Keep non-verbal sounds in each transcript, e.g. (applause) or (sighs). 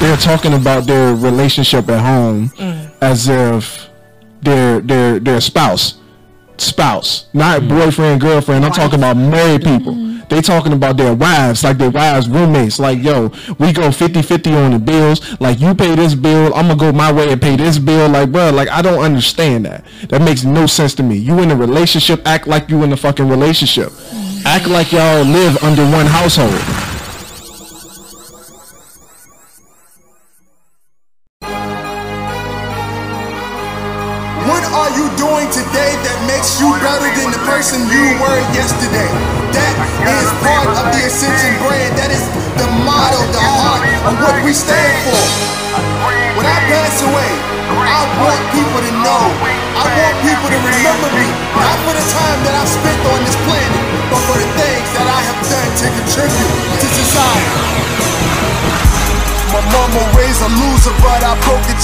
they're talking about their relationship at home mm. as if they're their their spouse. Spouse. Not mm. boyfriend girlfriend. I'm talking about married people. Mm-hmm. They talking about their wives like their wives roommates. Like yo we go 50-50 on the bills. Like you pay this bill i'm gonna go my way and pay this bill. Like bro like i don't understand that. That makes no sense to me. You in a relationship act like you in a fucking relationship. Mm. Act like y'all live under one household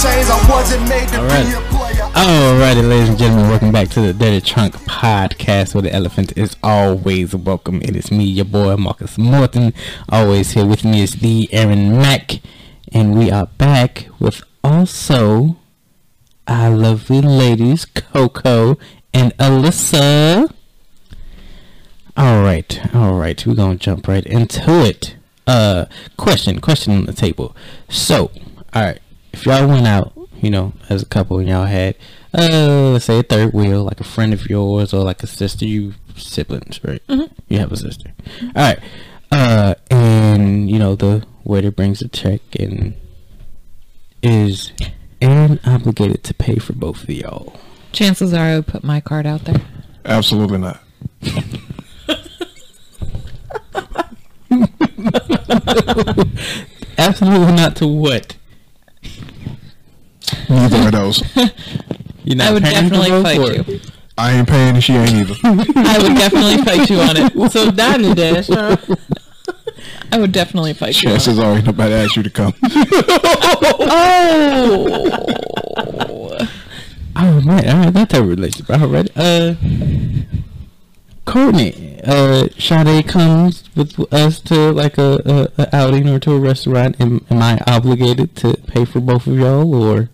chains. I wasn't made to be a player. Alrighty, ladies and gentlemen, welcome back to the Dirty Trunk Podcast where the elephant is always welcome. It is me, your boy Marcus Morton. Always here with me is the Aaron Mac. And we are back with also our lovely ladies, Coco and Alyssa. Alright, alright, we're gonna jump right into it. Uh question, question on the table. So, alright, if y'all went out, you know, as a couple and y'all had uh let's say a third wheel, like a friend of yours or like a sister, you siblings, right? You have a sister. Alright. Uh and you know the waiter brings a check and is Aaron obligated to pay for both of y'all? Chances are I would put my card out there. absolutely not (laughs) Absolutely not to what? Neither of those (laughs) You're not I would paying definitely both, fight or- you. i ain't paying and she ain't either (laughs) I would definitely fight you on it. So Diamond Dash, huh? I would definitely fight you on it. chances are ain't nobody asked you to come (laughs) Oh. Oh man, all right, that's a relationship. All right, uh, Courtney, uh, Sade comes with us to like a, a, a outing or to a restaurant. Am, am I obligated to pay for both of y'all or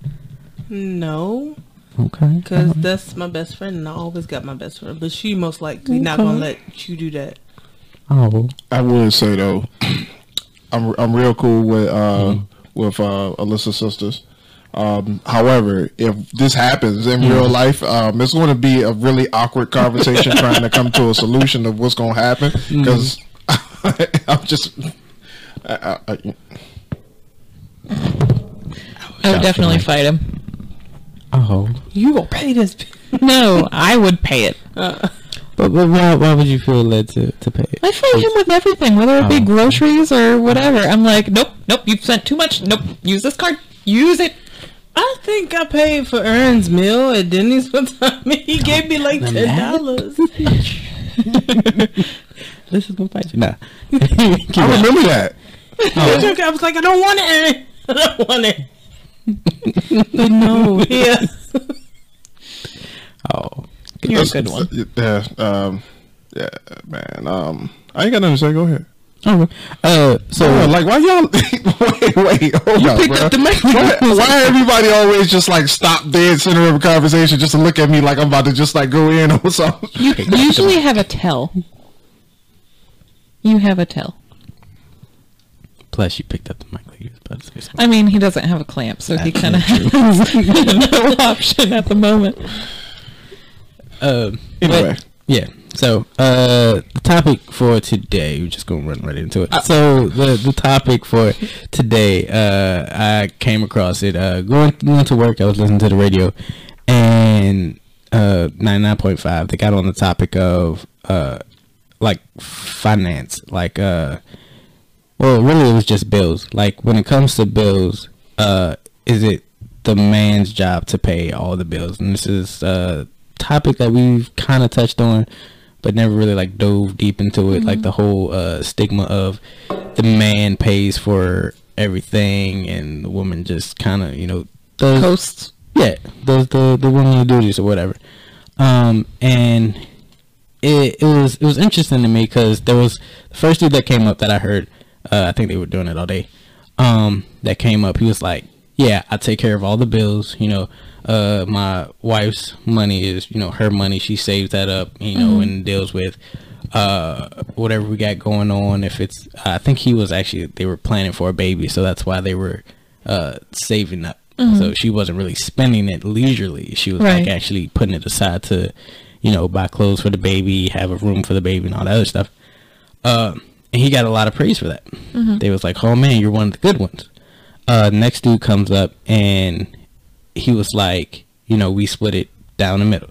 No, okay? because that's my best friend, and I always got my best friend. But she most likely not gonna let you do that. Oh, I would say though, (clears throat) I'm I'm real cool with uh with uh Alyssa's sisters. Um, however, if this happens in real life, um, it's going to be a really awkward conversation (laughs) trying to come to a solution of what's going to happen because (laughs) I'm just. I, I, I, I would definitely fight him. Oh, You gonna pay this? (laughs) No, I would pay it. Uh. but, but why why would you feel led to to pay? it? I fight him with everything, whether it be Oh. groceries or whatever. I'm like, nope, nope, you've spent too much. Nope, use this card. Use it. I think I paid for Aaron's meal at Denny's one time. (laughs) He gave me like ten dollars. (laughs) This is gonna fight you. Nah. I remember that. Oh. I was like, I don't want it. I don't want it. But no, yeah. (laughs) oh, You're a good one. Yeah, um, yeah, man. Um, I ain't got nothing to say. Go ahead. okay. Uh, so Oh, like why y'all? (laughs) wait, wait, hold up, picked bro. up the mic. Why, why everybody always just like stop dead center of a conversation just to look at me like I'm about to just like go in on (laughs) something? You usually have a tell. You have a tell. Plus you picked up the mic like you was about to say something. I mean, he doesn't have a clamp, so he kind of has (laughs) no option at the moment. Um, Anyway. but, yeah. So uh, the topic for today, we're just gonna run right into it. so the the topic for today, uh, I came across it uh, going going to work. I was listening to the radio, and uh, ninety nine point five. They got on the topic of uh, like finance, like uh, well, really it was just bills. Like when it comes to bills, uh, is it the man's job to pay all the bills? And this is a topic that we've kind of touched on, but never really like dove deep into it. Like the whole uh, stigma of the man pays for everything and the woman just kind of you know does Coasts. yeah, does the the womanly duties or whatever. Um, and it it was it was interesting to me because there was the first dude that came up that I heard. Uh, I think they were doing it all day. um, that came up. He was like, "Yeah, I take care of all the bills. You know, uh, my wife's money is you know her money. She saves that up. You know, and deals with." uh whatever we got going on if it's i think he was actually they were planning for a baby so that's why they were uh saving up so she wasn't really spending it leisurely she was like actually putting it aside to you know buy clothes for the baby have a room for the baby and all that other stuff um and he got a lot of praise for that they was like oh man you're one of the good ones uh next dude comes up and he was like you know we split it down the middle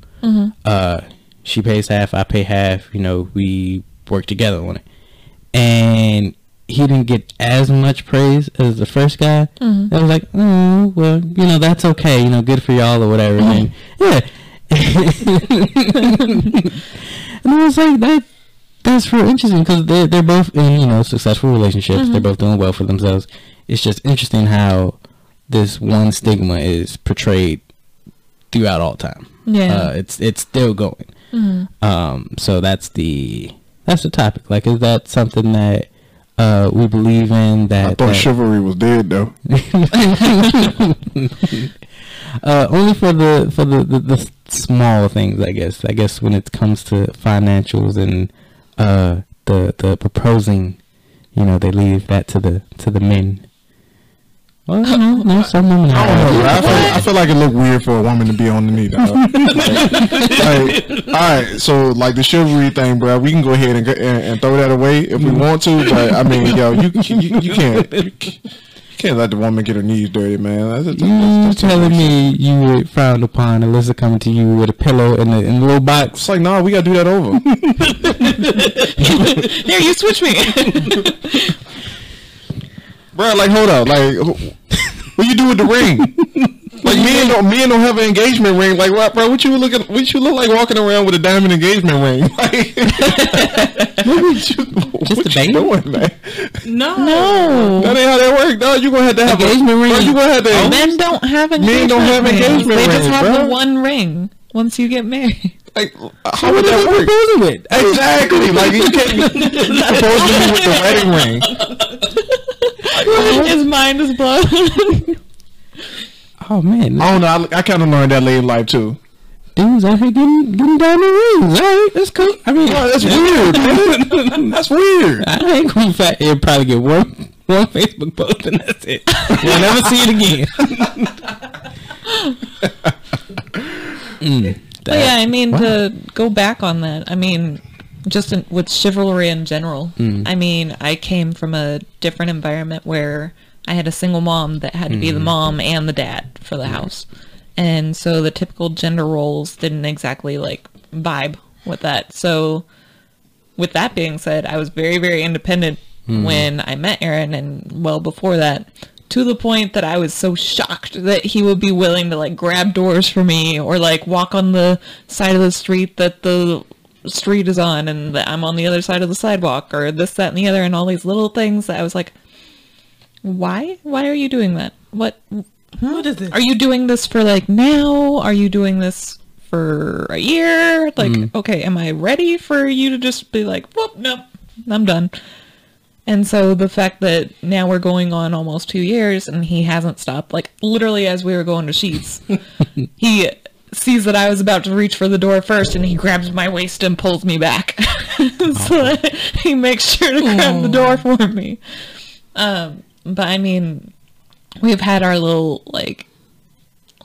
uh she pays half i pay half you know we work together on it and he didn't get as much praise as the first guy. I was like, oh, well, you know, that's okay. You know, good for y'all or whatever. And yeah. (laughs) and I was like, that that's real interesting because they're, they're both in, you know, successful relationships. They're both doing well for themselves. It's just interesting how this one stigma is portrayed throughout all time. Yeah. Uh, it's, it's still going. Um, so that's the, that's the topic. Like, is that something that, uh, we believe in that, I thought that- chivalry was dead though. (laughs) uh, only for the for the, the the small things, I guess. I guess when it comes to financials and uh, the the proposing, you know, they leave that to the to the men. Well, no, no, (laughs) some women. I don't know. I feel, I (laughs) feel like it looked weird for a woman to be on the knee. Dog. (laughs) like, all right, so like the chivalry thing, bro. We can go ahead and, and, and throw that away if we want to, but I mean, yo, you you, you can't you can't let the woman get her knees dirty, man. That's, that's, You that's telling me you would frown upon Alyssa coming to you with a pillow in the in the little box? It's like, nah, we gotta do that over. (laughs) (laughs) Here, you switch me. (laughs) bro, like, hold up, like, what you do with the ring? Like men don't men don't have an engagement ring. Like what, bro? What you looking? What you look like walking around with a diamond engagement ring? (laughs) Like, (laughs) what you, Just what a you baby? doing, man? No. no. That ain't how that works. No, you gonna have to have Engagement a, ring? Bro, you gonna have to. Oh. Men don't have engagement Men don't have rings. engagement ring. They just have bro. the one ring once you get married. like, how would that work? proposing with? Exactly. Like you can't be (laughs) supposed to be with the wedding ring. His mind is blown. Oh man, I don't know. I, I kind of learned that late in life too. dudes out here getting getting down the rings. All right, that's cool. I mean, Bro, that's weird. (laughs) That's weird. I ain't gonna fact. It'll probably get one one Facebook post and that's it. You'll never see it again. (laughs) Mm, But yeah, I mean wow. to go back on that. I mean, just in, with chivalry in general. Mm. I mean, I came from a different environment where I had a single mom that had to be the Mm. mom and the dad for the house, and so the typical gender roles didn't exactly like vibe with that. So, with that being said, I was very very independent Mm-hmm. when I met Aaron, and well before that. To the point that I was so shocked that he would be willing to like grab doors for me or like walk on the side of the street that the street is on and that I'm on the other side of the sidewalk or this, that, and the other and all these little things that I was like, why? Why are you doing that? What? What is this? Are you doing this for like now? Are you doing this for a year? Like, okay, am I ready for you to just be like, whoop, nope, I'm done. And so the fact that now we're going on almost two years and he hasn't stopped, like literally as we were going to Sheetz, (laughs) he sees that I was about to reach for the door first and he grabs my waist and pulls me back. (laughs) so that (laughs) he makes sure to grab the door for me. Um, but I mean, we've had our little like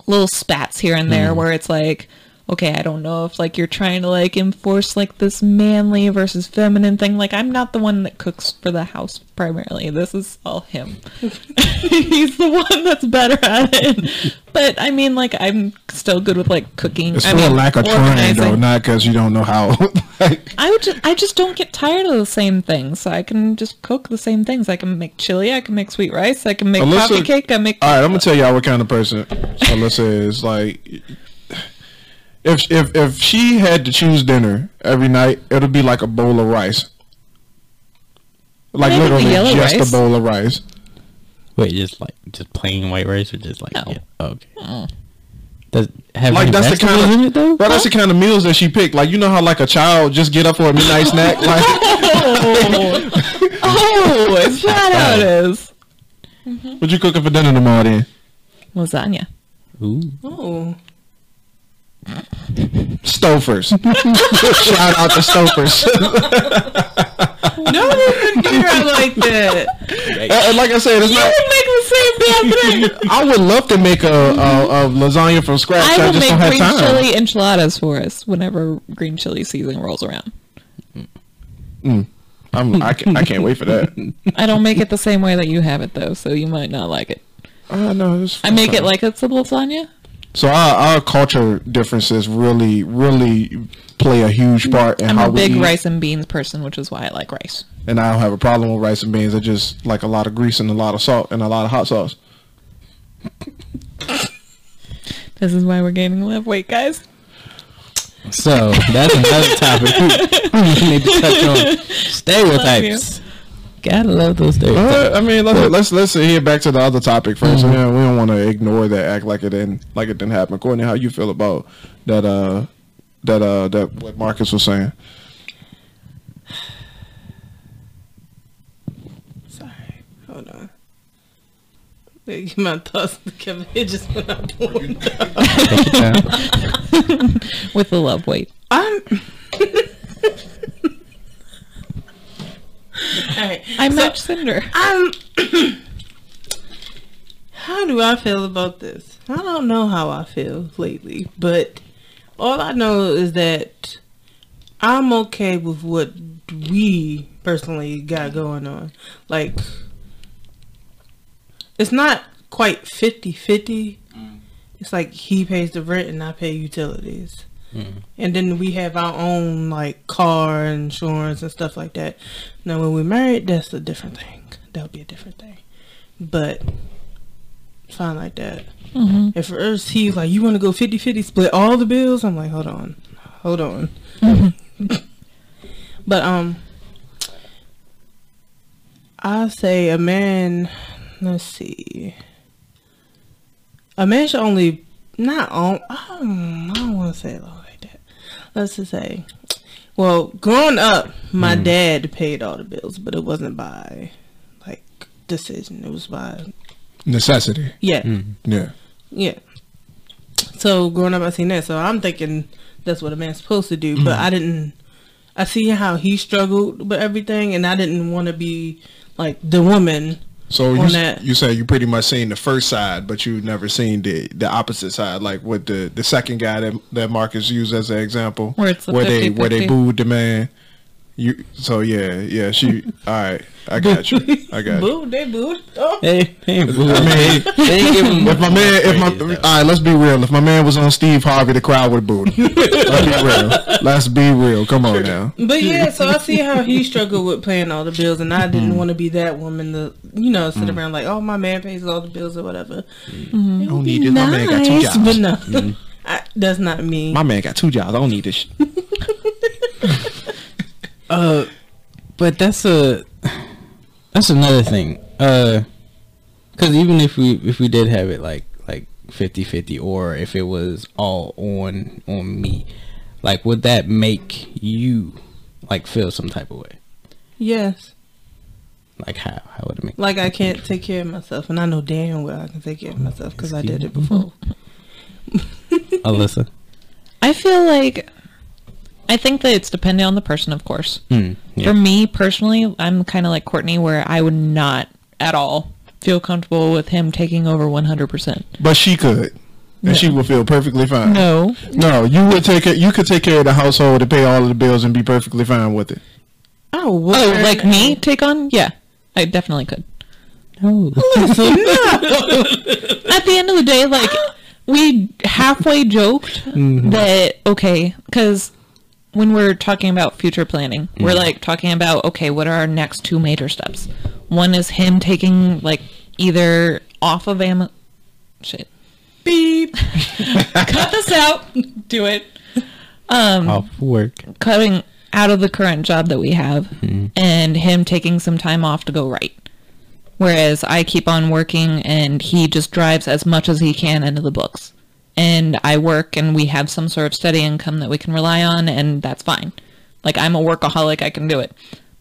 little spats here and there mm. where it's like okay i don't know if like you're trying to like enforce like this manly versus feminine thing like i'm not the one that cooks for the house primarily this is all him (laughs) he's the one that's better at it but i mean like i'm still good with like cooking It's I for a mean, lack of trying, though, not because you don't know how. (laughs) like, I would just, I just don't get tired of the same things. So I can just cook the same things. I can make chili. I can make sweet rice. I can make Alyssa- coffee cake. I make. all right, I'm gonna tell y'all what kind of person Alyssa is. Like, if if if she had to choose dinner every night, it'll be like a bowl of rice. Like Maybe literally just rice. a bowl of rice. Wait, just like just plain white rice or just like No. yeah, okay. Oh. Does have Like that's the kind of it though? bro, that's the kind of meals that she picked. Like you know how like a child just get up for a midnight snack. (laughs) Like oh, is that how it is? What you cooking for dinner tomorrow then? Lasagna. Ooh. Oh. Stouffer's. (laughs) Shout out to Stouffer's. Don't even do her like that. Uh, like I said, it's You not. would make the same damn thing. (laughs) I would love to make a, a, a lasagna from scratch. I, I will just make don't have green time. chili enchiladas for us whenever green chili season rolls around. I'm, I, can, I can't wait for that. (laughs) I don't make it the same way that you have it though, so you might not like it. Uh, no, I make it like it's a lasagna. So our, our culture differences really, really play a huge part in I'm how a big we eat. rice and beans person, which is why I like rice. And I don't have a problem with rice and beans. I just like a lot of grease and a lot of salt and a lot of hot sauce. This is why we're gaining a lot of weight, guys. So that's another topic we (laughs) need to touch on. Stereotypes. Gotta love those stereotypes. Uh, I mean, let's let's let's hear back to the other topic 1st Mm-hmm. We don't, we don't want to ignore that, act like it didn't like it didn't happen. Courtney, how you feel about that? Uh, that uh, that what Marcus was saying. Sorry. Hold on. Like, my thoughts (laughs) together. It just went out the window. Take your time. With the love weight. I'm. Alright. (laughs) I so match Cinder. I'm. (coughs) how do I feel about this? I don't know how I feel lately, but all I know is that I'm okay with what we personally got going on. Like, it's not quite 50 50. Mm. It's like he pays the rent and I pay utilities. Hmm. And then we have our own like car insurance and stuff like that. Now, when we're married, that's a different thing. That'll be a different thing. But fine like that. Mm-hmm. At first, he's like, "You want to go 50-50, split all the bills?" I'm like, "Hold on, hold on." Mm-hmm. (laughs) but um, I say a man. Let's see. A man should only not on. I don't, I don't want to say it like that. Let's just say, well, growing up, my hmm. dad paid all the bills, but it wasn't by like decision. It was by Necessity. yeah, hmm. Yeah. yeah. So growing up, I seen that. So I'm thinking that's what a man's supposed to do. But hmm. I didn't. I see how he struggled with everything, and I didn't want to be like the woman. So you that. you say you pretty much seen the first side, but you never seen the the opposite side, like with the the second guy that that Marcus used as an example, Where where they where they booed the man. You so yeah yeah she (laughs) all right I got you I got you. Boo, they booed. Oh. Hey, hey, boo. I mean, They ain't give him if my man, if my, all right, let's be real. If my man was on Steve Harvey, the crowd would boo. (laughs) Let's be real. Let's be real. Come on now. But yeah, so I see how he struggled with paying all the bills, and I didn't mm-hmm. want to be that woman to, you know, sit mm-hmm. around like, oh, my man pays all the bills or whatever. Mm-hmm. It don't need be this. My man got two nice, jobs. But no, (laughs) I, that's not me. My man got two jobs. I don't need this. Uh, but that's a that's another thing. Uh, because even if we if we did have it like like 50-50 or if it was all on on me, like would that make you like feel some type of way? yes, Like how how would it make? like I can't take care of myself, and I know damn well I can take care of myself because I did it before. (laughs) Alyssa? (laughs) I feel like I think that it's dependent on the person, of course. Hmm. Yeah. For me personally, I'm kind of like Courtney, where I would not at all feel comfortable with him taking over 100%. But she could, and she would feel perfectly fine. No, no, you would take it. You could take care of the household and pay all of the bills and be perfectly fine with it. Oh, what? oh, like me take on? Yeah, I definitely could. No. (laughs) At the end of the day, like we halfway joked that okay, because when we're talking about future planning, we're like talking about okay, what are our next two major steps? One is him taking like either off of Am shit. Beep. (laughs) Cut this out. Do it. Um, Off work. cutting out of the current job that we have and him taking some time off to go right. Whereas I keep on working and he just drives as much as he can into the books. And I work and we have some sort of steady income that we can rely on and that's fine. Like I'm a workaholic, I can do it.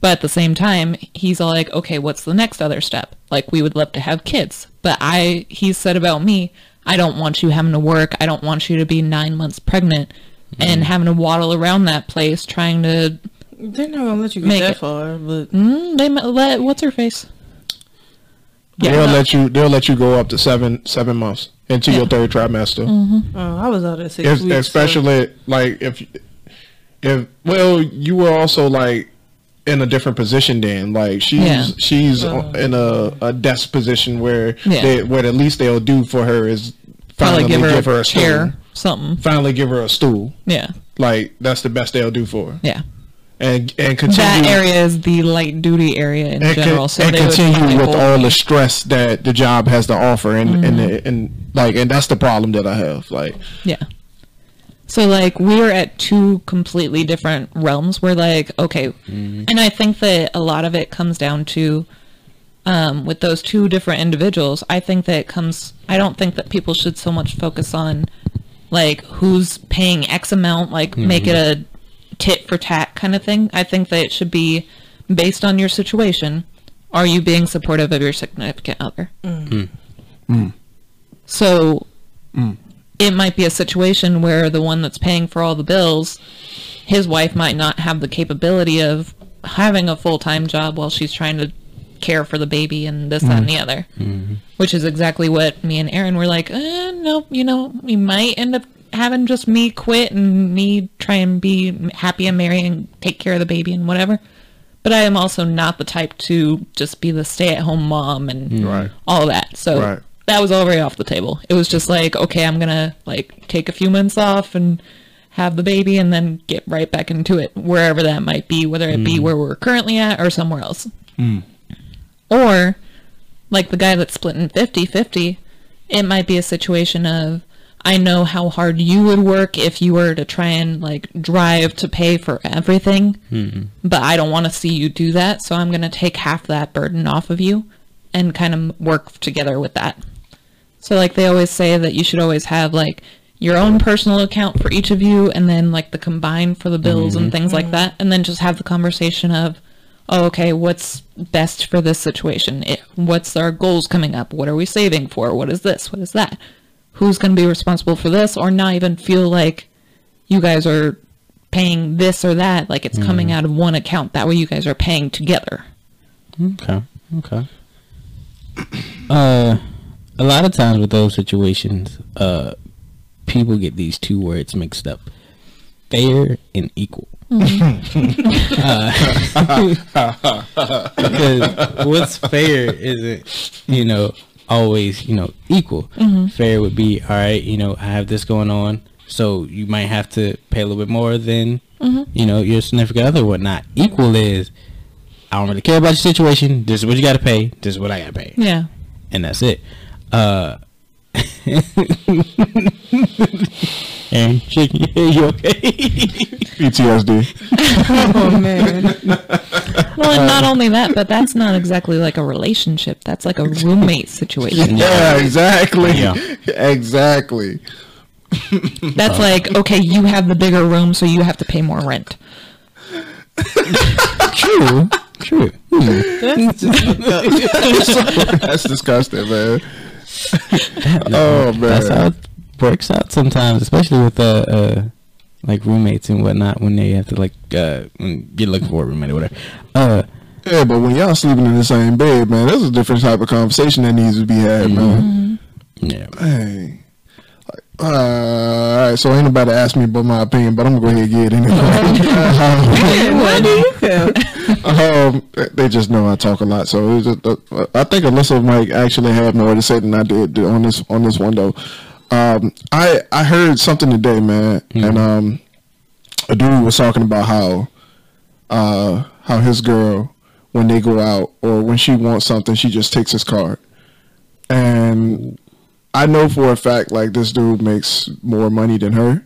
But at the same time, he's all like, okay, what's the next other step? Like, we would love to have kids. But I, he said about me, I don't want you having to work. I don't want you to be nine months pregnant and having to waddle around that place trying to. They're not gonna let you get Make that it- far, but Mm, they might let what's her face? they'll no. let you. They'll let you go up to seven seven months into your third trimester. Mm-hmm. uh, I was out at six If, weeks. so- especially like if if well, you were also like in a different position then. Like she's Yeah. she's in a, a desk position where Yeah. they, what at least they'll do for her is Probably finally give her, a, stool. chair, something. Finally give her a stool. Yeah, Like that's the best they'll do for her. yeah. And and continue That area is the light duty area in and, con- general. so and they continue with all the stress that the job has to offer and and, Mm-hmm. the, and like and that's the problem that I have. Like Yeah. So like we're at two completely different realms. We're like, okay, and I think that a lot of it comes down to um, with those two different individuals. I think that it comes. I don't think that people should so much focus on like who's paying X amount, like make it a tit for tat kind of thing. I think that it should be based on your situation. Are you being supportive of your significant other? Mm. Mm. So mm. it might be a situation where the one that's paying for all the bills, his wife might not have the capability of having a full time job while she's trying to care for the baby and this, that, and the other. Mm-hmm. Which is exactly what me and Aaron were like, uh, eh, no, you know, we might end up having just me quit and me try and be happy and marry and take care of the baby and whatever. But I am also not the type to just be the stay at home mom and mm. Right. all that. So Right. that was already off the table. It was just like, okay, I'm gonna like take a few months off and have the baby and then get right back into it wherever that might be, whether it be mm. where we're currently at or somewhere else. Mm. Or like the guy that's splitting 50-50, it might be a situation of I know how hard you would work if you were to try and like drive to pay for everything, mm-hmm. but I don't want to see you do that, so I'm going to take half that burden off of you and kind of work together with that. So like they always say that you should always have like your own personal account for each of you and then like the combined for the bills and mm-hmm. things like that and then just have the conversation of oh okay what's best for this situation? It, what's our goals coming up? What are we saving for? What is this? What is that who's going to be responsible for this or not even feel like you guys are paying this or that like it's coming out of one account that way you guys are paying together Okay. Okay. (clears throat) Uh, a lot of times with those situations, uh, people get these two words mixed up: fair and equal. (laughs) (laughs) Uh, (laughs) because what's fair isn't, you know, always, you know, equal. Fair would be, all right, you know, I have this going on, so you might have to pay a little bit more than, you know, your significant other or whatnot. Equal is, I don't really care about your situation. This is what you got to pay. This is what I got to pay, yeah and that's it. Uh, (laughs) and (laughs) shaking your head, you okay? PTSD. (laughs) Oh man, Well, and not uh, only that, but that's not exactly like a relationship. That's like a roommate situation. (laughs) Yeah, exactly. Yeah. exactly. That's uh, like, okay, you have the bigger room, so you have to pay more rent. True. True. That's That's disgusting, man. oh man. That's how it works out sometimes, especially with uh, uh like roommates and whatnot when they have to like uh when you're looking for a roommate or whatever. Uh Yeah, but when y'all sleeping in the same bed, man, there's a different type of conversation that needs to be had, man. yeah. Hey. Uh, all right, so ain't nobody asked me about my opinion, but I'm gonna go ahead and get it anyway. (laughs) what do you (laughs) feel? (laughs) um, they just know I talk a lot, so it was just, uh, I think Alyssa might actually have more to say than I did on this on this one though. Um, I I heard something today, man, and um, a dude was talking about how uh how his girl when they go out or when she wants something, she just takes his card, and I know for a fact like this dude makes more money than her,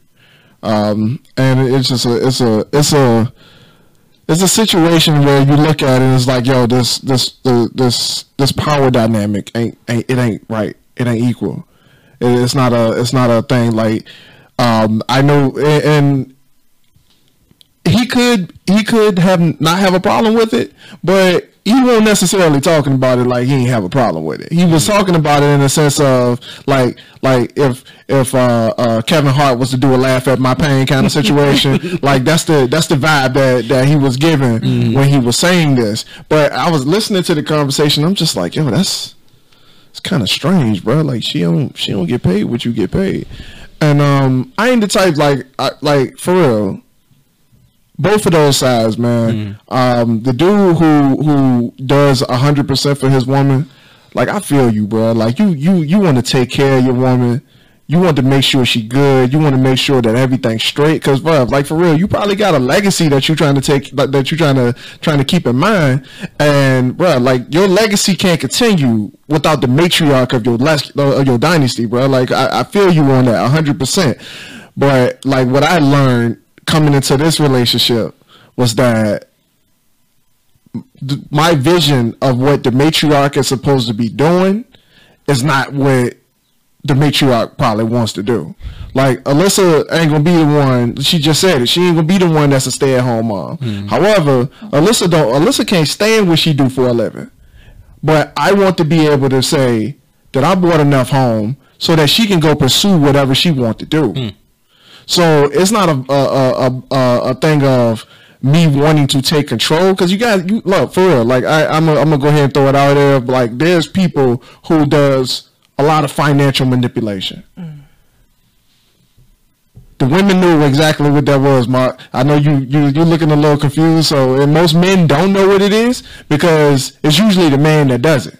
um, and it's just a it's a it's a it's a situation where you look at it and it's like, yo, this this the this this power dynamic ain't, ain't it ain't right. It ain't equal. It, it's not a it's not a thing like um I know a- and he could he could have not have a problem with it, but he won't necessarily talking about it like he ain't have a problem with it. He was talking about it in the sense of like like if if uh, uh, Kevin Hart was to do a laugh at my pain kind of situation, (laughs) like that's the that's the vibe that that he was giving mm-hmm. when he was saying this. But I was listening to the conversation. I'm just like, yo, that's it's kind of strange, bro. Like she don't she don't get paid what you get paid, and um, I ain't the type like I, like for real both of those sides, man. Mm. Um, the dude who who does hundred percent for his woman, like I feel you, bro. Like you you you want to take care of your woman. You want to make sure she good. You want to make sure that everything's straight. Cause, bro, like for real, you probably got a legacy that you're trying to take, like, that you're trying to trying to keep in mind. And, bro, like your legacy can't continue without the matriarch of your les- of your dynasty, bro. Like I, I feel you on that hundred percent. But like what I learned coming into this relationship was that my vision of what the matriarch is supposed to be doing is not what the matriarch probably wants to do. Like Alyssa ain't gonna be the one. She just said it. She ain't gonna be the one that's a stay at home mom. Mm-hmm. However, Alyssa don't. Alyssa can't stand what she do for a living. But I want to be able to say that I brought enough home so that she can go pursue whatever she want to do. Mm. So it's not a a, a, a thing of me wanting to take control because you guys you look for real like I, I'm, a, I'm gonna go ahead and throw it out there like there's people who does a lot of financial manipulation. Mm. the women knew exactly what that was mark i know you, you you're looking a little confused so and most men don't know what it is because it's usually the man that does it.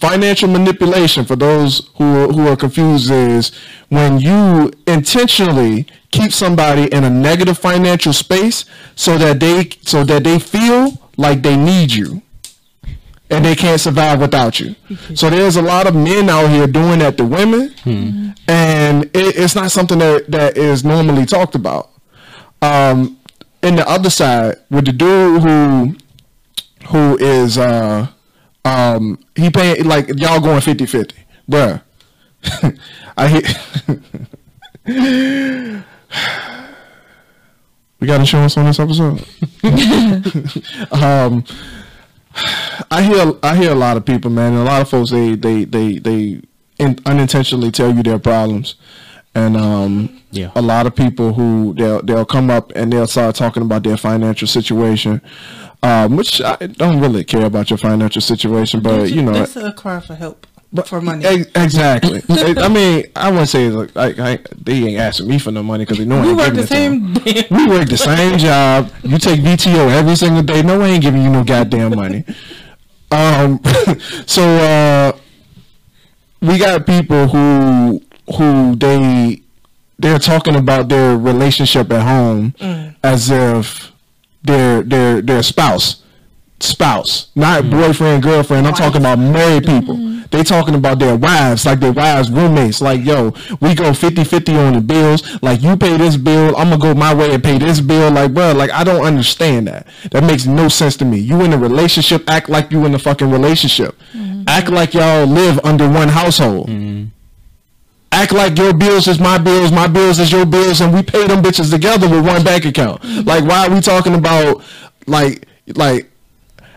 Financial manipulation for those who who are confused is when you intentionally keep somebody in a negative financial space so that they so that they feel like they need you and they can't survive without you. So there's a lot of men out here doing that to women, hmm. and it, it's not something that, that is normally talked about. Um, in the other side, with the dude who who is uh, um, he paying like y'all going 50-50. Bruh. (laughs) I hit (sighs) We got insurance on this episode. (laughs) (laughs) um, I hear I hear a lot of people, man, and a lot of folks they they they they in, unintentionally tell you their problems, and um, yeah, a lot of people who they'll they'll come up and they'll start talking about their financial situation, um, which I don't really care about your financial situation, but you know, it's a cry for help. But for money, exactly. (laughs) I mean, I wouldn't say like, like I, they ain't asking me for no money because they know we work the same. we work the same job. You take VTO every single day. No, I ain't giving you no goddamn money. Um, (laughs) so uh, we got people who who they they're talking about their relationship at home mm. as if their their their spouse spouse not mm-hmm. boyfriend girlfriend i'm Wife. talking about married people mm-hmm. they talking about their wives like their wives roommates like yo we go 50-50 on the bills like you pay this bill i'm gonna go my way and pay this bill like bro like i don't understand that that makes no sense to me you in a relationship act like you in a fucking relationship mm-hmm. act like y'all live under one household act like your bills is my bills, my bills is your bills, and we pay them bitches together with one bank account. Like, why are we talking about like like?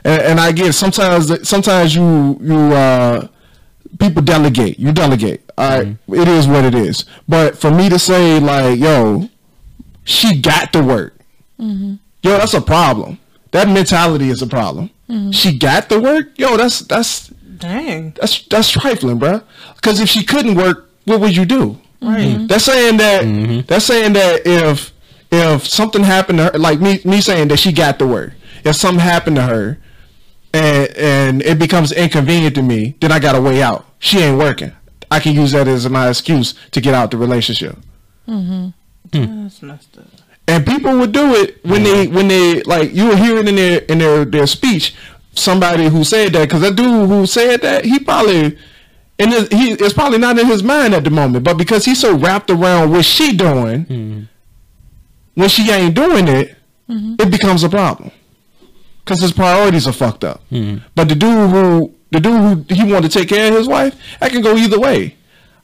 And, and I get sometimes sometimes you you uh people delegate, you delegate. All right, mm-hmm. it is what it is. But for me to say like, yo, she got to work. Mm-hmm. Yo, that's a problem. That mentality is a problem. Mm-hmm. She got to work. Yo, that's that's dang. That's that's trifling, bro. Because if she couldn't work, what would you do? Right. Mm-hmm. That's saying that. Mm-hmm. That's saying that if if something happened to her, like me me saying that she got the work. If something happened to her, and and it becomes inconvenient to me, then I got a way out. She ain't working. I can use that as my excuse to get out the relationship. Mm-hmm. Mm. That's messed up. And people would do it when they when they like you were hearing in their in their their speech somebody who said that because that dude who said that he probably and he it's probably not in his mind at the moment, but because he's so wrapped around what she doing, mm-hmm. when she ain't doing it, mm-hmm. it becomes a problem because his priorities are fucked up. Mm-hmm. But the dude who the dude who he wanted to take care of his wife, I can go either way.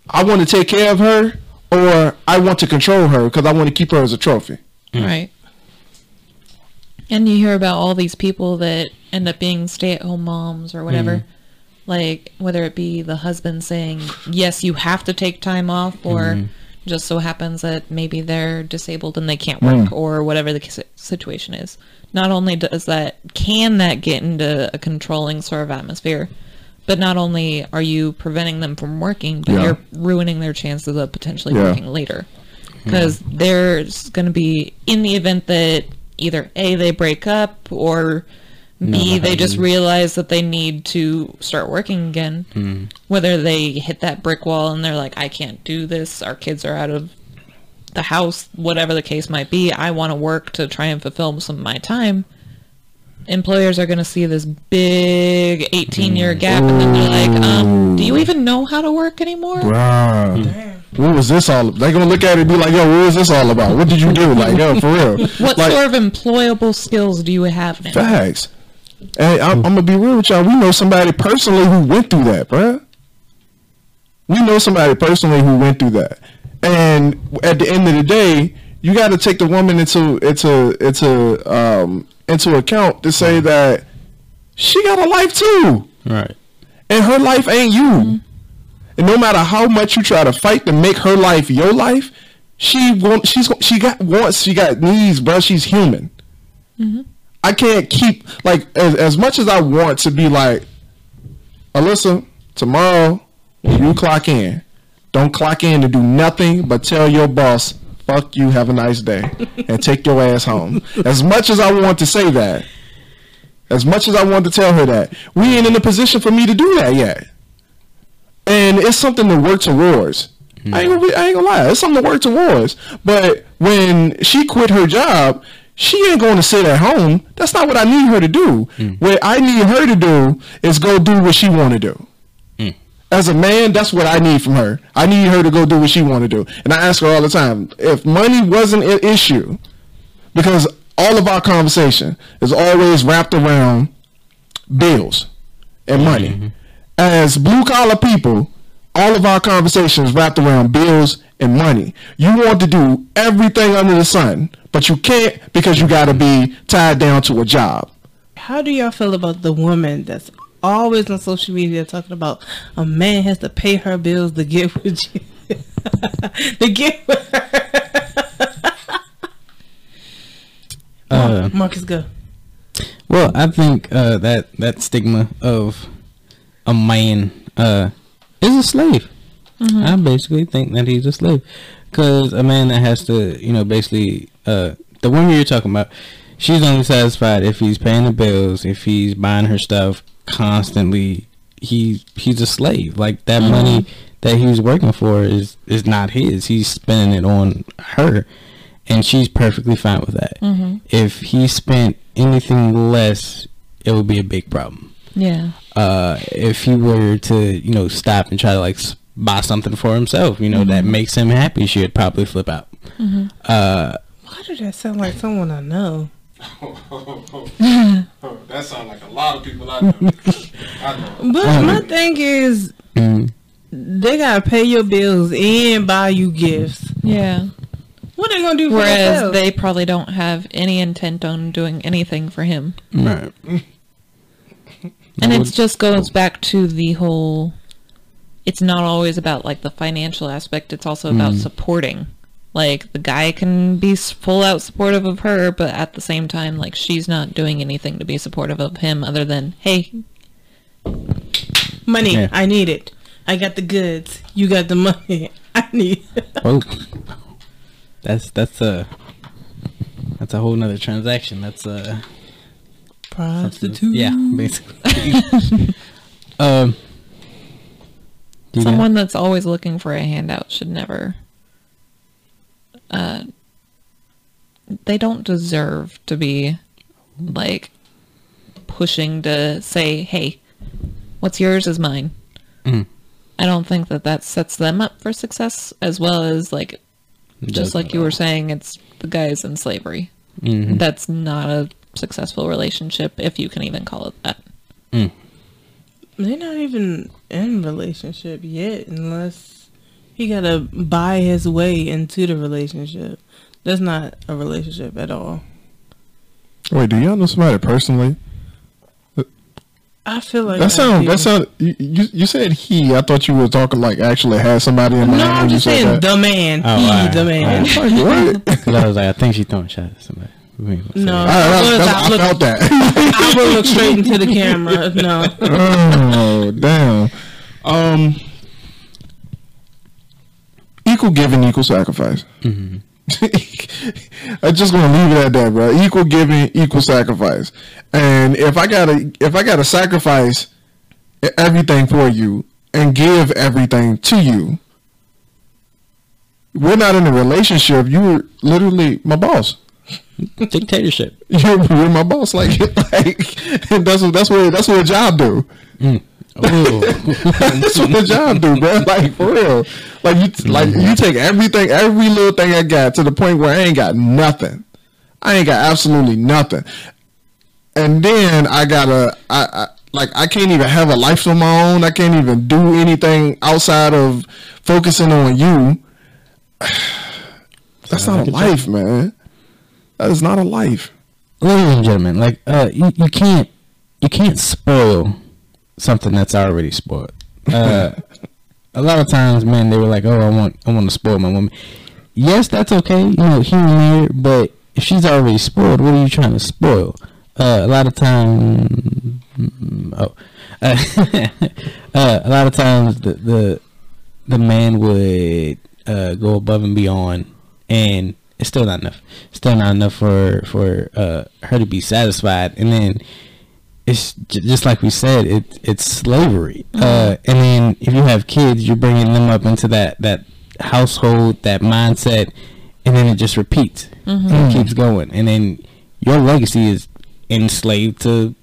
I want to take care of her, or I want to control her because I want to keep her as a trophy. Mm. Right. And you hear about all these people that end up being stay at home moms or whatever. Like, whether it be the husband saying, yes, you have to take time off, or just so happens that maybe they're disabled and they can't work, hmm. or whatever the situation is. Not only does that, can that get into a controlling sort of atmosphere, but not only are you preventing them from working, but Yeah. you're ruining their chances of potentially Yeah. working later because there's going to be in the event that either a they break up or b Never they just realize that they need to start working again whether they hit that brick wall and they're like i can't do this our kids are out of the house whatever the case might be i want to work to try and fulfill some of my time employers are going to see this big 18 year gap and then they're like um do you even know how to work anymore Bruh. What was this all? They're gonna look at it and be like, "Yo, what was this all about? What did you do?" Like, yo, for real. (laughs) What like, sort of employable skills do you have now? Facts. Hey, I'm, I'm gonna be real with y'all. We know somebody personally who went through that, bruh. We know somebody personally who went through that, and at the end of the day, you got to take the woman into into into um into account to say that she got a life too, Right. and her life ain't you. And no matter how much you try to fight to make her life your life, she won't. She's she got wants. She got needs, bruh. She's human. I can't keep like as, as much as I want to be like, Alyssa, tomorrow when you clock in, don't clock in to do nothing but tell your boss, fuck you, have a nice day, and take your ass home. As much as I want to say that, as much as I want to tell her that, we ain't in a position for me to do that yet. And it's something to work towards. I, ain't be, I ain't gonna lie, it's something to work towards. But when she quit her job, she ain't going to sit at home. That's not what I need her to do. Mm. What I need her to do is go do what she want to do. Mm. As a man, that's what I need from her. I need her to go do what she want to do. And I ask her all the time, if money wasn't an issue, because all of our conversation is always wrapped around bills and money. Mm-hmm. As blue collar people, all of our conversations wrapped around bills and money. You want to do everything under the sun, but you can't because you got to be tied down to a job. How do y'all feel about the woman that's always on social media talking about a man has to pay her bills to get with you? (laughs) to get with her. Uh, Marcus, go. Well, I think uh, that that stigma of a man uh, is a slave. Mm-hmm. I basically think that he's a slave because a man that has to, you know, basically uh, the woman you're talking about, she's only satisfied if he's paying the bills, if he's buying her stuff constantly. He he's a slave. Like that mm-hmm. money that he was working for is is not his. He's spending it on her, and she's perfectly fine with that. Mm-hmm. If he spent anything less, it would be a big problem. Yeah. Uh, if he were to, you know, stop and try to like buy something for himself, you know, that makes him happy, she'd probably flip out. Uh, Why did that sound like someone I know? (laughs) that sounds like a lot of people I know. (laughs) I know. But my thing is, mm, they gotta pay your bills and buy you gifts. Yeah. What are they gonna do for Whereas themselves? they probably don't have any intent on doing anything for him. right. And it just goes back to the whole it's not always about like the financial aspect, it's also about mm. supporting. Like the guy can be full out supportive of her, but at the same time like she's not doing anything to be supportive of him other than, "Hey, money. Yeah. I need it. I got the goods. You got the (laughs) money. I need. Oh, that's that's a that's a whole nother transaction. That's a Prostitute. yeah, (laughs) basically. (laughs) um, do you got- someone that's always looking for a handout should never uh they don't deserve to be like pushing to say hey what's yours is mine Mm. i don't think that that sets them up for success as well as like just like you were saying it's the guys in slavery Mhm. that's not a successful relationship if you can even call it that hmm. They're not even in relationship yet, unless he gotta buy his way into the relationship. That's not a relationship at all. Wait, do y'all know somebody personally? I feel like That I sound. That sound. You, you you said he. I thought you were talking like actually had somebody in mind. No, I'm just saying that. the man. Oh, he, alright, the man. alright. Like, what? Because (laughs) I was like, I think she's throwing shots at somebody. We ain't No. that. I, I- I I felt that. (laughs) I will look straight into the camera. No. (laughs) oh damn. Um. Equal giving, equal sacrifice. Mm-hmm. (laughs) I'm just gonna leave it at that, bro. Equal giving, equal sacrifice. And if I gotta, if I gotta sacrifice everything for you and give everything to you, we're not in a relationship. You're literally my boss. Dictatorship. (laughs) You're, you're my boss. Like, (laughs) like that's what that's what that's what a job do. Ooh. (laughs) That's what a job do, bro. Like for real. Like you, like you take everything, every little thing I got to the point where I ain't got nothing. I ain't got absolutely nothing. And then I gotta, I, I like I can't even have a life of my own. I can't even do anything outside of focusing on you. (sighs) That's not a life, man. That is not a life. ladies and gentlemen, like uh, you, you can't you can't spoil something that's already spoiled. Uh, (laughs) a lot of times, man, they were like, "Oh, I want I want to spoil my woman." Yes, that's okay, you know, here and there. But if she's already spoiled, what are you trying to spoil? Uh, a lot of times, oh, uh, (laughs) uh, a lot of times the the the man would uh, go above and beyond, and it's still not enough. Still not enough for for uh, her to be satisfied, and then it's j- just like we said, it it's slavery. Uh, and then if you have kids, you're bringing them up into that that household, that mindset, and then it just repeats and it keeps going, and then your legacy is enslaved to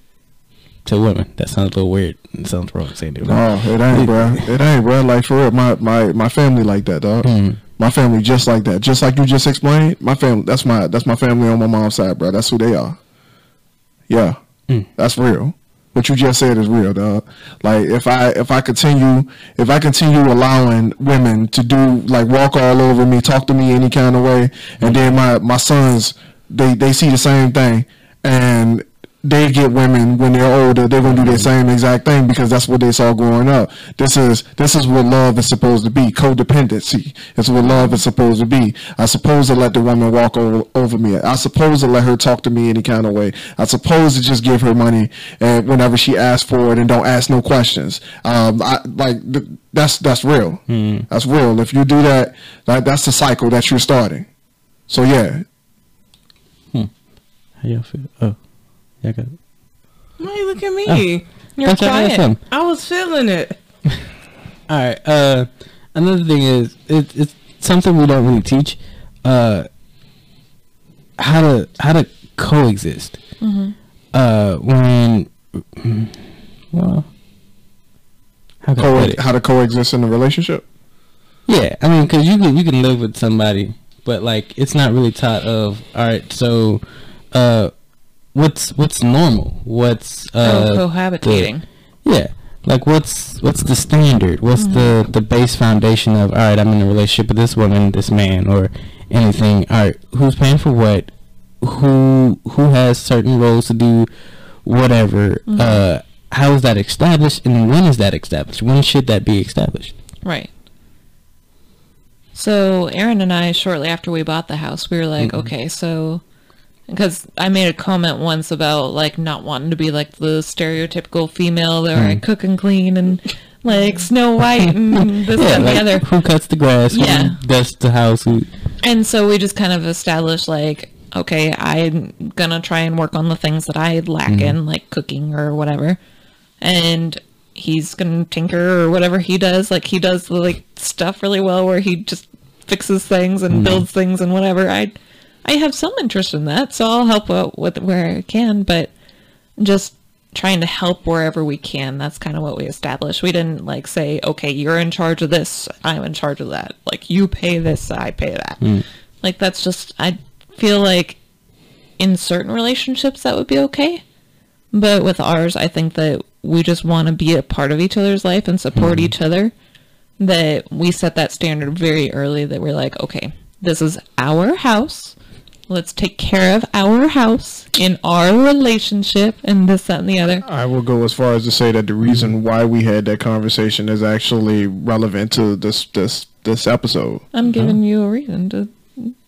to women. That sounds a little weird. It sounds wrong saying it. No, it ain't, bro. It ain't, bro. Like for real, my my my family like that, dog. My family just like that, just like you just explained. My family, that's my that's my family on my mom's side, bro. That's who they are. Yeah, hmm. that's real. What you just said is real, dog. Like if I if I continue if I continue allowing women to do like walk all over me, talk to me any kind of way, and then my my sons they they see the same thing, and they get women when they're older, they're gonna do the mm-hmm. same exact thing because that's what they saw growing up. This is this is what love is supposed to be. Codependency is what love is supposed to be. I suppose to let the woman walk over, over me. I suppose to let her talk to me any kind of way. I suppose to just give her money and whenever she asks for it and don't ask no questions. Um, I, like th- that's that's real. Mm. That's real. If you do that, that that's the cycle that you're starting. So yeah, hmm. How y'all feel? Oh, yeah, got it. Why you look at me? You're Thought y'all had quiet. something. I was feeling it. (laughs) All right. Uh, another thing is it, it's something we don't really teach. Uh, how to how to coexist. Uh, when well, how can I co- how to coexist in a relationship. Yeah, I mean, because you can you can live with somebody, but like it's not really taught of. All right, so uh, what's what's normal? What's uh, Oh, cohabitating. the- yeah, like what's what's the standard? What's the the base foundation of? All right, I'm in a relationship with this woman, this man, or anything. All right, who's paying for what? Who who has certain roles to do whatever? Uh, how is that established, and when is that established? When should that be established? Right. So Aaron and I, shortly after we bought the house, we were like, okay, so because I made a comment once about like not wanting to be like the stereotypical female that I hmm. cook and clean and like Snow White and (laughs) this that, and the other. who cuts the grass? Yeah. Who dusts the house? Who? And so we just kind of established like, okay, I'm gonna try and work on the things that I lack mm-hmm. in, like cooking or whatever. And he's gonna tinker or whatever he does. Like he does the like stuff really well where he just fixes things and mm-hmm. builds things and whatever. I I have some interest in that, so I'll help out with where I can, but just trying to help wherever we can. That's kind of what we established. We didn't like say, okay, you're in charge of this, I'm in charge of that. Like you pay this, I pay that. Hmm. Like that's just I feel like in certain relationships that would be okay. But with ours, I think that we just want to be a part of each other's life and support hmm. each other. That we set that standard very early that we're like, okay, this is our house. Let's take care of our house in our relationship and this, that, and the other. I will go as far as to say that the reason why we had that conversation is actually relevant to this this this episode. I'm mm-hmm. giving you a reason to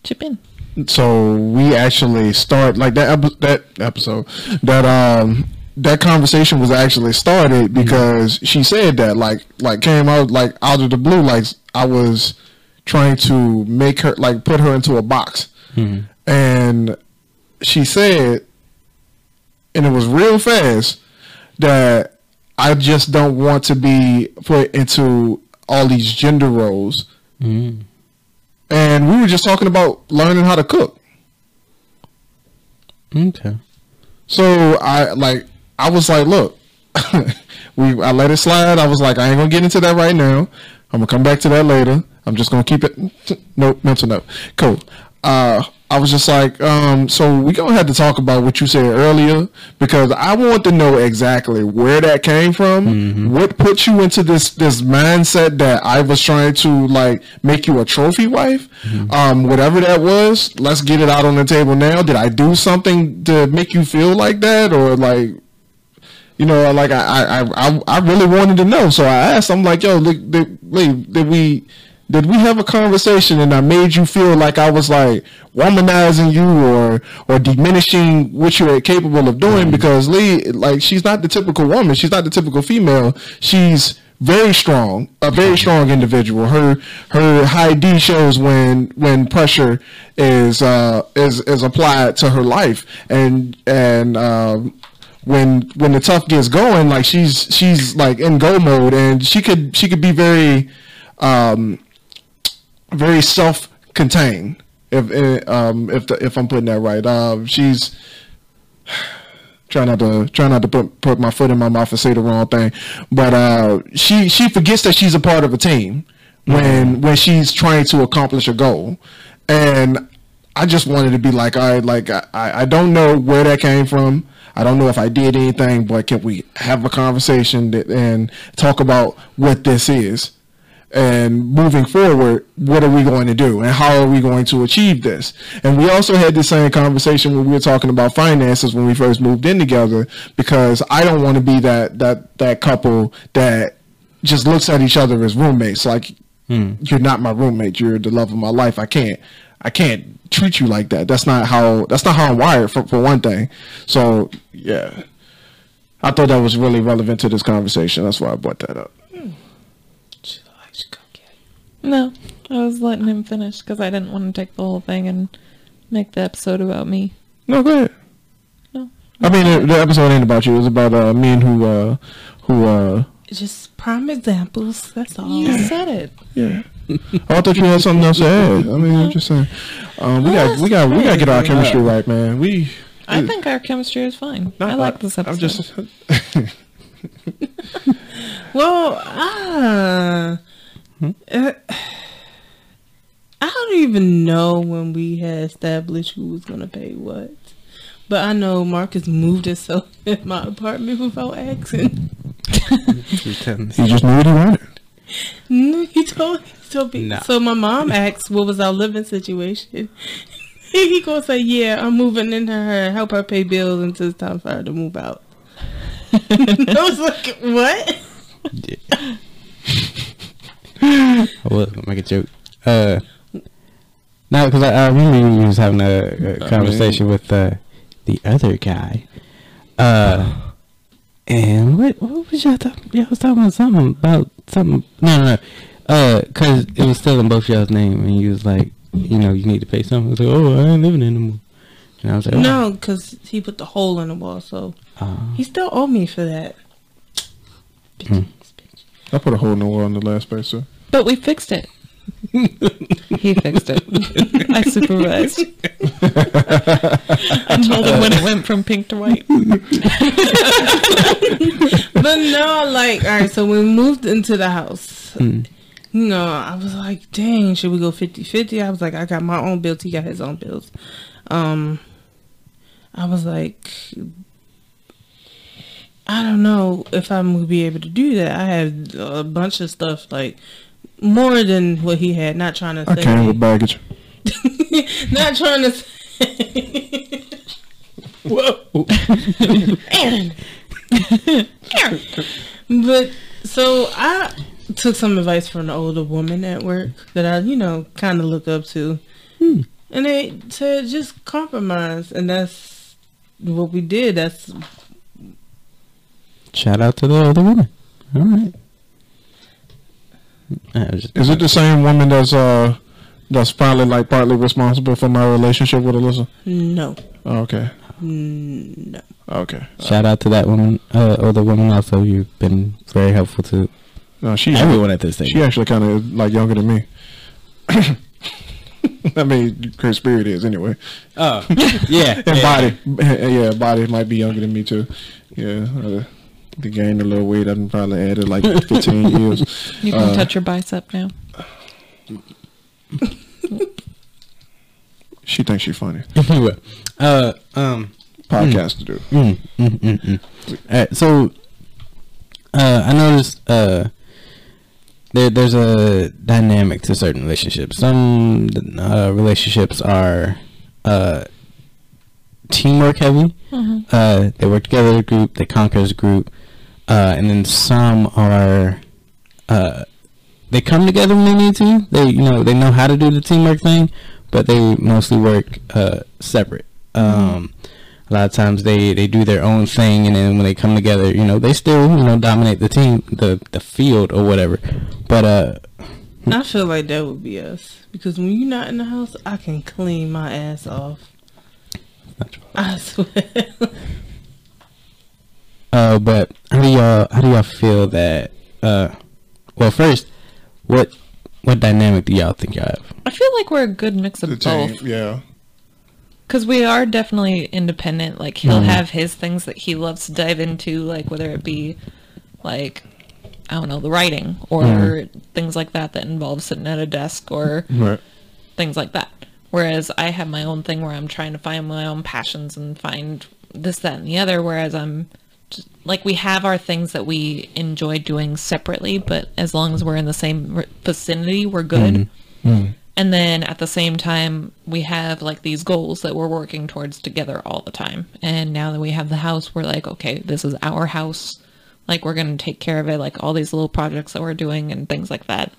chip in. So we actually start like that epi- that episode that um that conversation was actually started mm-hmm. because she said that like like came out like out of the blue like I was trying to make her like put her into a box mm-hmm. And she said and it was real fast that I just don't want to be put into all these gender roles and we were just talking about learning how to cook Okay. So I like I was like, look, (laughs) we I let it slide. I was like, I ain't gonna get into that right now. I'm gonna come back to that later. I'm just gonna keep it. (laughs) Nope, mental note. Cool. Uh, I was just like, um, so we gonna have to talk about what you said earlier because I want to know exactly where that came from. What put you into this this mindset that I was trying to like make you a trophy wife? Um, whatever that was, let's get it out on the table now. Did I do something to make you feel like that, or like? you know, like I, I, I, I really wanted to know. So I asked, I'm like, yo, did, did, wait, did we, did we have a conversation and I made you feel like I was like womanizing you or, or diminishing what you're capable of doing? Because Lee, like, she's not the typical woman. She's not the typical female. She's very strong, a very strong individual. Her, her high D shows when, when pressure is, uh, is, is applied to her life. And, and, um, when when the tough gets going, like she's she's like in go mode, and she could she could be very, um, very self contained. If uh, um if the, if I'm putting that right, um she's trying not to try not to put put my foot in my mouth and say the wrong thing, but uh she she forgets that she's a part of a team when when she's trying to accomplish a goal, and I just wanted to be like, all right, like I, I don't know where that came from. I don't know if I did anything, but can we have a conversation that, and talk about what this is? And moving forward, what are we going to do? And how are we going to achieve this? And we also had the same conversation when we were talking about finances when we first moved in together, because I don't want to be that, that, that couple that just looks at each other as roommates. Like, hmm. you're not my roommate. You're the love of my life. I can't, I can't treat you like that. That's not how, that's not how I'm wired for, for one thing. So yeah, I thought that was really relevant to this conversation. That's why I brought that up. No, I was letting him finish because I didn't want to take the whole thing and make the episode about me. No, go ahead. No. I mean, the, the episode ain't about you. It's about uh, men who, uh, who, uh, Just prime examples. That's all. You said it. yeah. Oh, I thought you had something else to add. I mean, I'm just saying. Um, we got, we got, we got to get our chemistry right, man. We. I think our chemistry is fine. I like this episode. I'm just. (laughs) Well, ah, uh, Uh, (sighs) I don't even know when we had established who was gonna pay what. But I know Marcus moved himself (laughs) in my apartment without asking. You're telling me. He just knew what he wanted. No, he told, he told me. Nah. So my mom asked what was our living situation. (laughs) he gonna say, "Yeah, I'm moving in her, help her pay bills until it's time for her to move out." (laughs) I was like, "What?" (laughs) I was gonna make a joke. Uh, no, because I, I remember you was having a, a conversation with uh, the other guy. Uh, and what what was y'all talking? Y'all was talking about something about something. No, no, no. Uh, cause it was still in both y'all's name, and you was like, you know, you need to pay something. I was like, oh, I ain't living anymore. And I was like, oh. No, because he put the hole in the wall, so Uh, he still owe me for that. Hmm. I put a hole in the wall in the last place, sir. But we fixed it. (laughs) he fixed it. I supervised. I told him when it went from pink to white. (laughs) But no, like, all right, so we moved into the house, Hmm. you know, I was like, dang, should we go 50 50? I was like, I got my own bills, he got his own bills. Um, I was like, I don't know if I'm gonna be able to do that. I have a bunch of stuff, like, more than what he had, not trying to I say. came with baggage. (laughs) not trying to say (laughs) Whoa. (laughs) Aaron. Aaron. But so I took some advice from an older woman at work that I, you know, kind of look up to. Hmm. And they said just compromise. And that's what we did. That's Shout out to the other woman. All right. I was just- Is it the same woman that's uh that's probably like partly responsible for my relationship with Alyssa? no. Oh, okay. No. Okay. Shout out to that woman, uh, other woman. Also, you've been very helpful to No, she everyone at this thing. she actually kind of like younger than me. (coughs) I mean, her spirit is anyway. Oh, (laughs) yeah. And body, (laughs) yeah, body might be younger than me too. Yeah, uh, the gained a little weight. I probably added like 15 years. (laughs) You can Uh, touch your bicep now. She thinks she's funny. (laughs) Anyway, uh, um, Podcast to do. mm, mm, mm, mm. All right, so uh, I noticed uh, there there's a dynamic to certain relationships. Some uh, relationships are uh, teamwork heavy. Uh, they work together as a group. They conquer as a group. Uh, and then some are uh, they come together when they need to. They you know they know how to do the teamwork thing, but they mostly work uh, separate. Um, a lot of times they, they do their own thing, and then when they come together, you know they still you know dominate the team, the the field or whatever. But uh, I feel like that would be us. Because when you're not in the house, I can clean my ass off. I swear. (laughs) uh, but how do y'all how do y'all feel that? Uh, well, first, what what dynamic do y'all think y'all have? I feel like we're a good mix of The team, both. yeah. Because we are definitely independent. Like, he'll Mhm. have his things that he loves to dive into, like, whether it be, like, I don't know, the writing or Mhm. things like that that involve sitting at a desk or Right. things like that. Whereas I have my own thing where I'm trying to find my own passions and find this, that, and the other. Whereas I'm just, like, we have our things that we enjoy doing separately, but as long as we're in the same vicinity, we're good. Mm-hmm. Mm-hmm. And then at the same time, we have like these goals that we're working towards together all the time. And now that we have the house, we're like, okay, this is our house. Like, we're going to take care of it, like all these little projects that we're doing and things like that.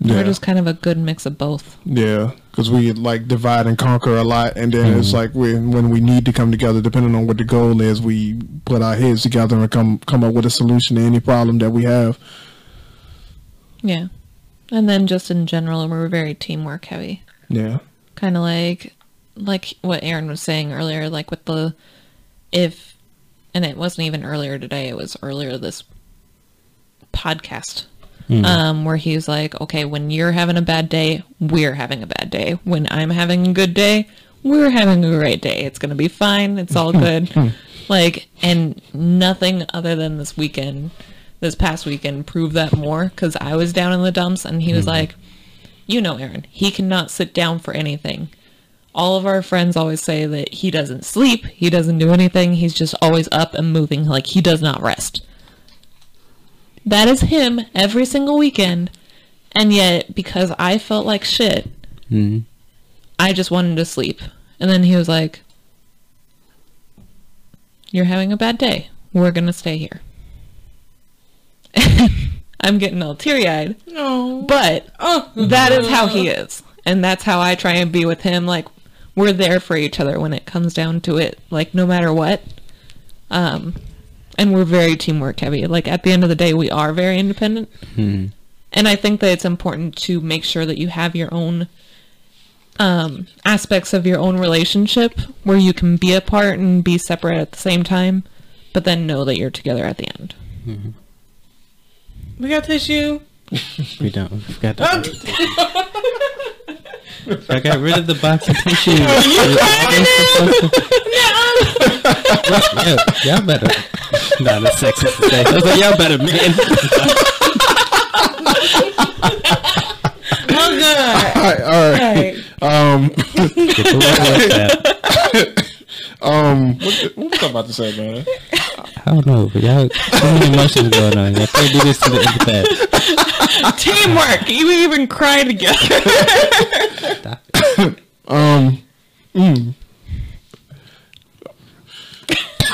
Yeah. we're just kind of a good mix of both. Yeah, because we like divide and conquer a lot, and then it's mm-hmm. like when when we need to come together, depending on what the goal is, we put our heads together and come come up with a solution to any problem that we have. Yeah. And then just in general, we're very teamwork heavy. Yeah, kind of like like what Aaron was saying earlier like with the if and it wasn't even earlier today it was earlier this podcast Hmm. um where he's like okay when you're having a bad day we're having a bad day. When I'm having a good day we're having a great day. It's going to be fine. It's all hmm. good. Hmm. Like and nothing other than this weekend this past weekend proved that more cuz I was down in the dumps and he was like you know Aaron, he cannot sit down for anything. All of our friends always say that he doesn't sleep, he doesn't do anything, he's just always up and moving, like he does not rest. That is him every single weekend. And yet, because I felt like shit, Mhm. I just wanted to sleep. And then he was like, You're having a bad day. We're going to stay here. (laughs) I'm getting all teary eyed. No. But that is how he is. And that's how I try and be with him. Like, we're there for each other when it comes down to it. Like, no matter what. Um, and we're very teamwork heavy. Like, at the end of the day, we are very independent. Mhm. And I think that it's important to make sure that you have your own um, aspects of your own relationship where you can be apart and be separate at the same time, but then know that you're together at the end. We got tissue. (laughs) We don't. We forgot to. I got rid of the box of tissue. (laughs) yeah, y'all better. Nah, that's sexist to say. I was like, y'all better, man. Oh, good. (laughs) all right, all right. Um, Get the word like that. um, what, what was I about to say, man? I don't know, but y'all so many emotions going on. Y'all can't do this to the empath. (laughs) Teamwork! You even cry together. (laughs) Um,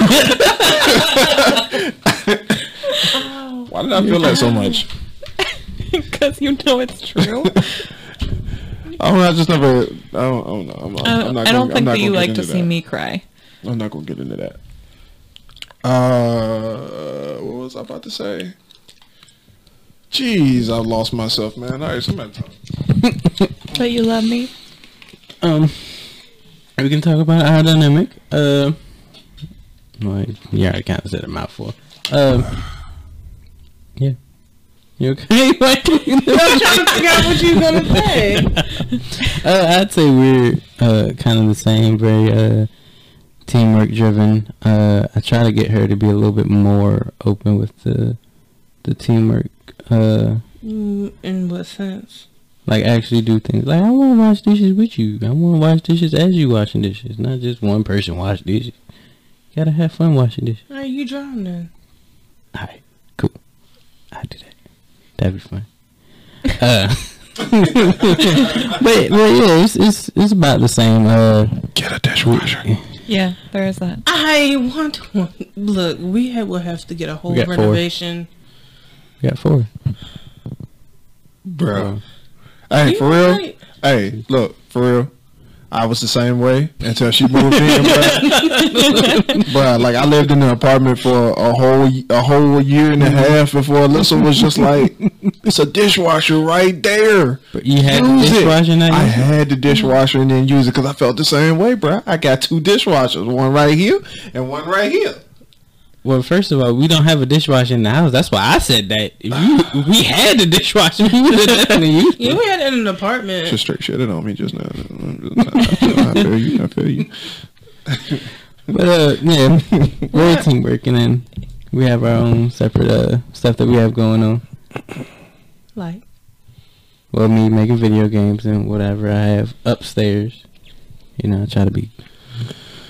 (laughs) Why did I feel that so much? Because you know it's true. I don't know. I just never. I don't, I don't know. I'm, Uh, I'm not I don't gonna- I'm think not that you like to into see me cry. I'm not gonna get into that. Uh, what was I about to say? Jeez, I lost myself, man. All right, somebody talk. (laughs) But you love me. Um, we can talk about our dynamic. Uh, well, you already kind of said a mouthful. Um, yeah. You okay? (laughs) I'm trying to figure out what you're gonna say. (laughs) uh, I'd say we're uh, kind of the same, very uh, teamwork driven. Uh, I try to get her to be a little bit more open with the the teamwork. Uh, Mm, In what sense? like actually do things. Like I want to wash dishes with you. I want to wash dishes as you washing dishes, not just one person wash dishes. You gotta have fun washing dishes. Are you drowning? Then. All right, cool. I do that. That'd be fun. Uh, (laughs) but but yeah, it's it's it's about the same. Uh, Get a dishwasher. Yeah, there is that. I want one. Look, we have, will have to get a whole We got four. renovation. we got four. Bro. Hey, You for real? right. Hey, look, for real. I was the same way until she moved in, (laughs) bro. bro, like I lived in an apartment for a whole a whole year and a mm-hmm. half before Alyssa was just like, "It's a dishwasher right there." But you had Use it. dishwasher now. I had the dishwasher and then use it because I felt the same way, bro. I got two dishwashers, one right here and one right here. Well, first of all, we don't have a dishwasher in the house. That's why I said that. If you, if we had the dishwasher, (laughs) we would have definitely used Yeah, it. we had it in an apartment. Just straight shit it on me just now. I feel you. I feel you. But uh, yeah, we're a teamwork, and then we have our own separate uh stuff that we have going on. Like, Well, me making video games and whatever I have upstairs. You know, I try to be.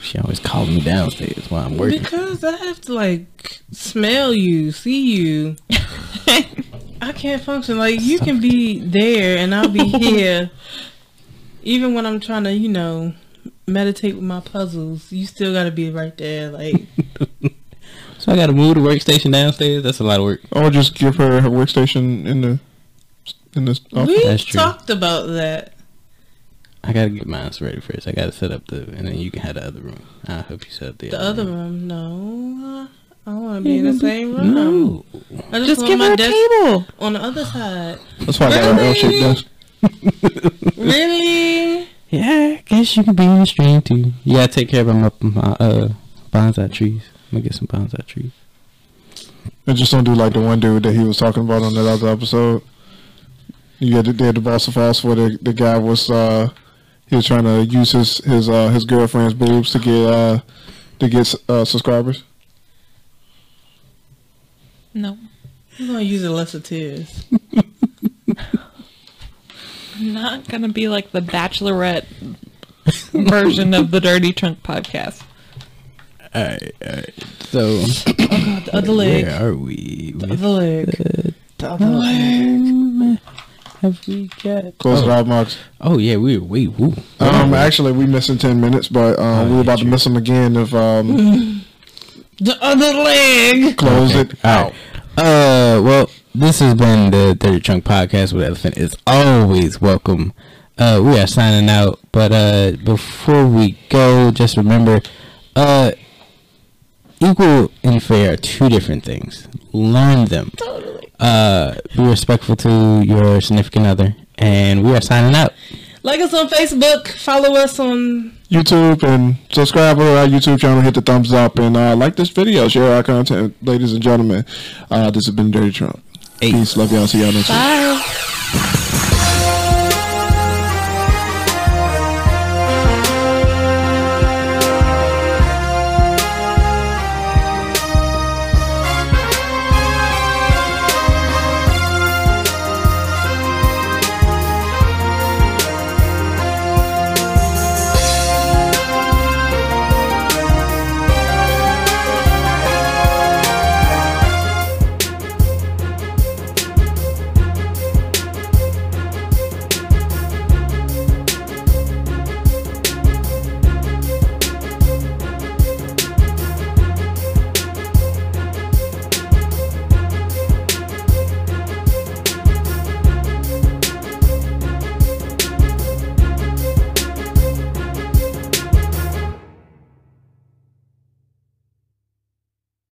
She always calls me downstairs while I'm working. because I have to like smell you, see you. (laughs) I can't function. Like you can be there and I'll be (laughs) here. Even when I'm trying to, you know, meditate with my puzzles, you still gotta be right there. Like (laughs) So I got to move the workstation downstairs. That's a lot of work. Or just give her her workstation in the in the office. we That's true. talked about that. I gotta get mine ready first. I gotta set up the, and then you can have the other room. I hope you set up the, The other room, no. I want to be in the same room. No, I just, Just want give my her a desk table. on the other side. That's why I got an L-shaped desk. (laughs) Really? yeah, I guess you can be in the stream too. Yeah, gotta take care of my, my uh bonsai trees. I'm gonna get some bonsai trees. I just don't do like the one dude that he was talking about on that other episode. You had the, they had the boss of Falls where the, the guy was uh he was trying to use his his uh his girlfriend's boobs to get uh to get uh subscribers. No. I'm gonna use Alyssa's tears. I'm not gonna be like the bachelorette version of the Dirty Trunk podcast. Alright, alright. So oh God, The other leg. where are we? The other leg. the The other leg. Time? Have we got? Close it oh, out, Marcus. oh yeah, we wait. Woo. Um, actually, we missing ten minutes, but um, we were about to miss them again if um (sighs) The other leg. close it out. Uh, well, this has been the Dirty Trunk Podcast with Elephant is always welcome. Uh, we are signing out, but uh, before we go, just remember, uh, equal and fair are two different things. Learn them. Totally. Uh, be respectful to your significant other, and we are signing out. Like us on Facebook. Follow us on. YouTube and subscribe to our YouTube channel. Hit the thumbs up and uh, like this video. Share our content, ladies and gentlemen. Uh, this has been Dirty Trunk. Hey. Peace. Love y'all. See y'all next week. Bye.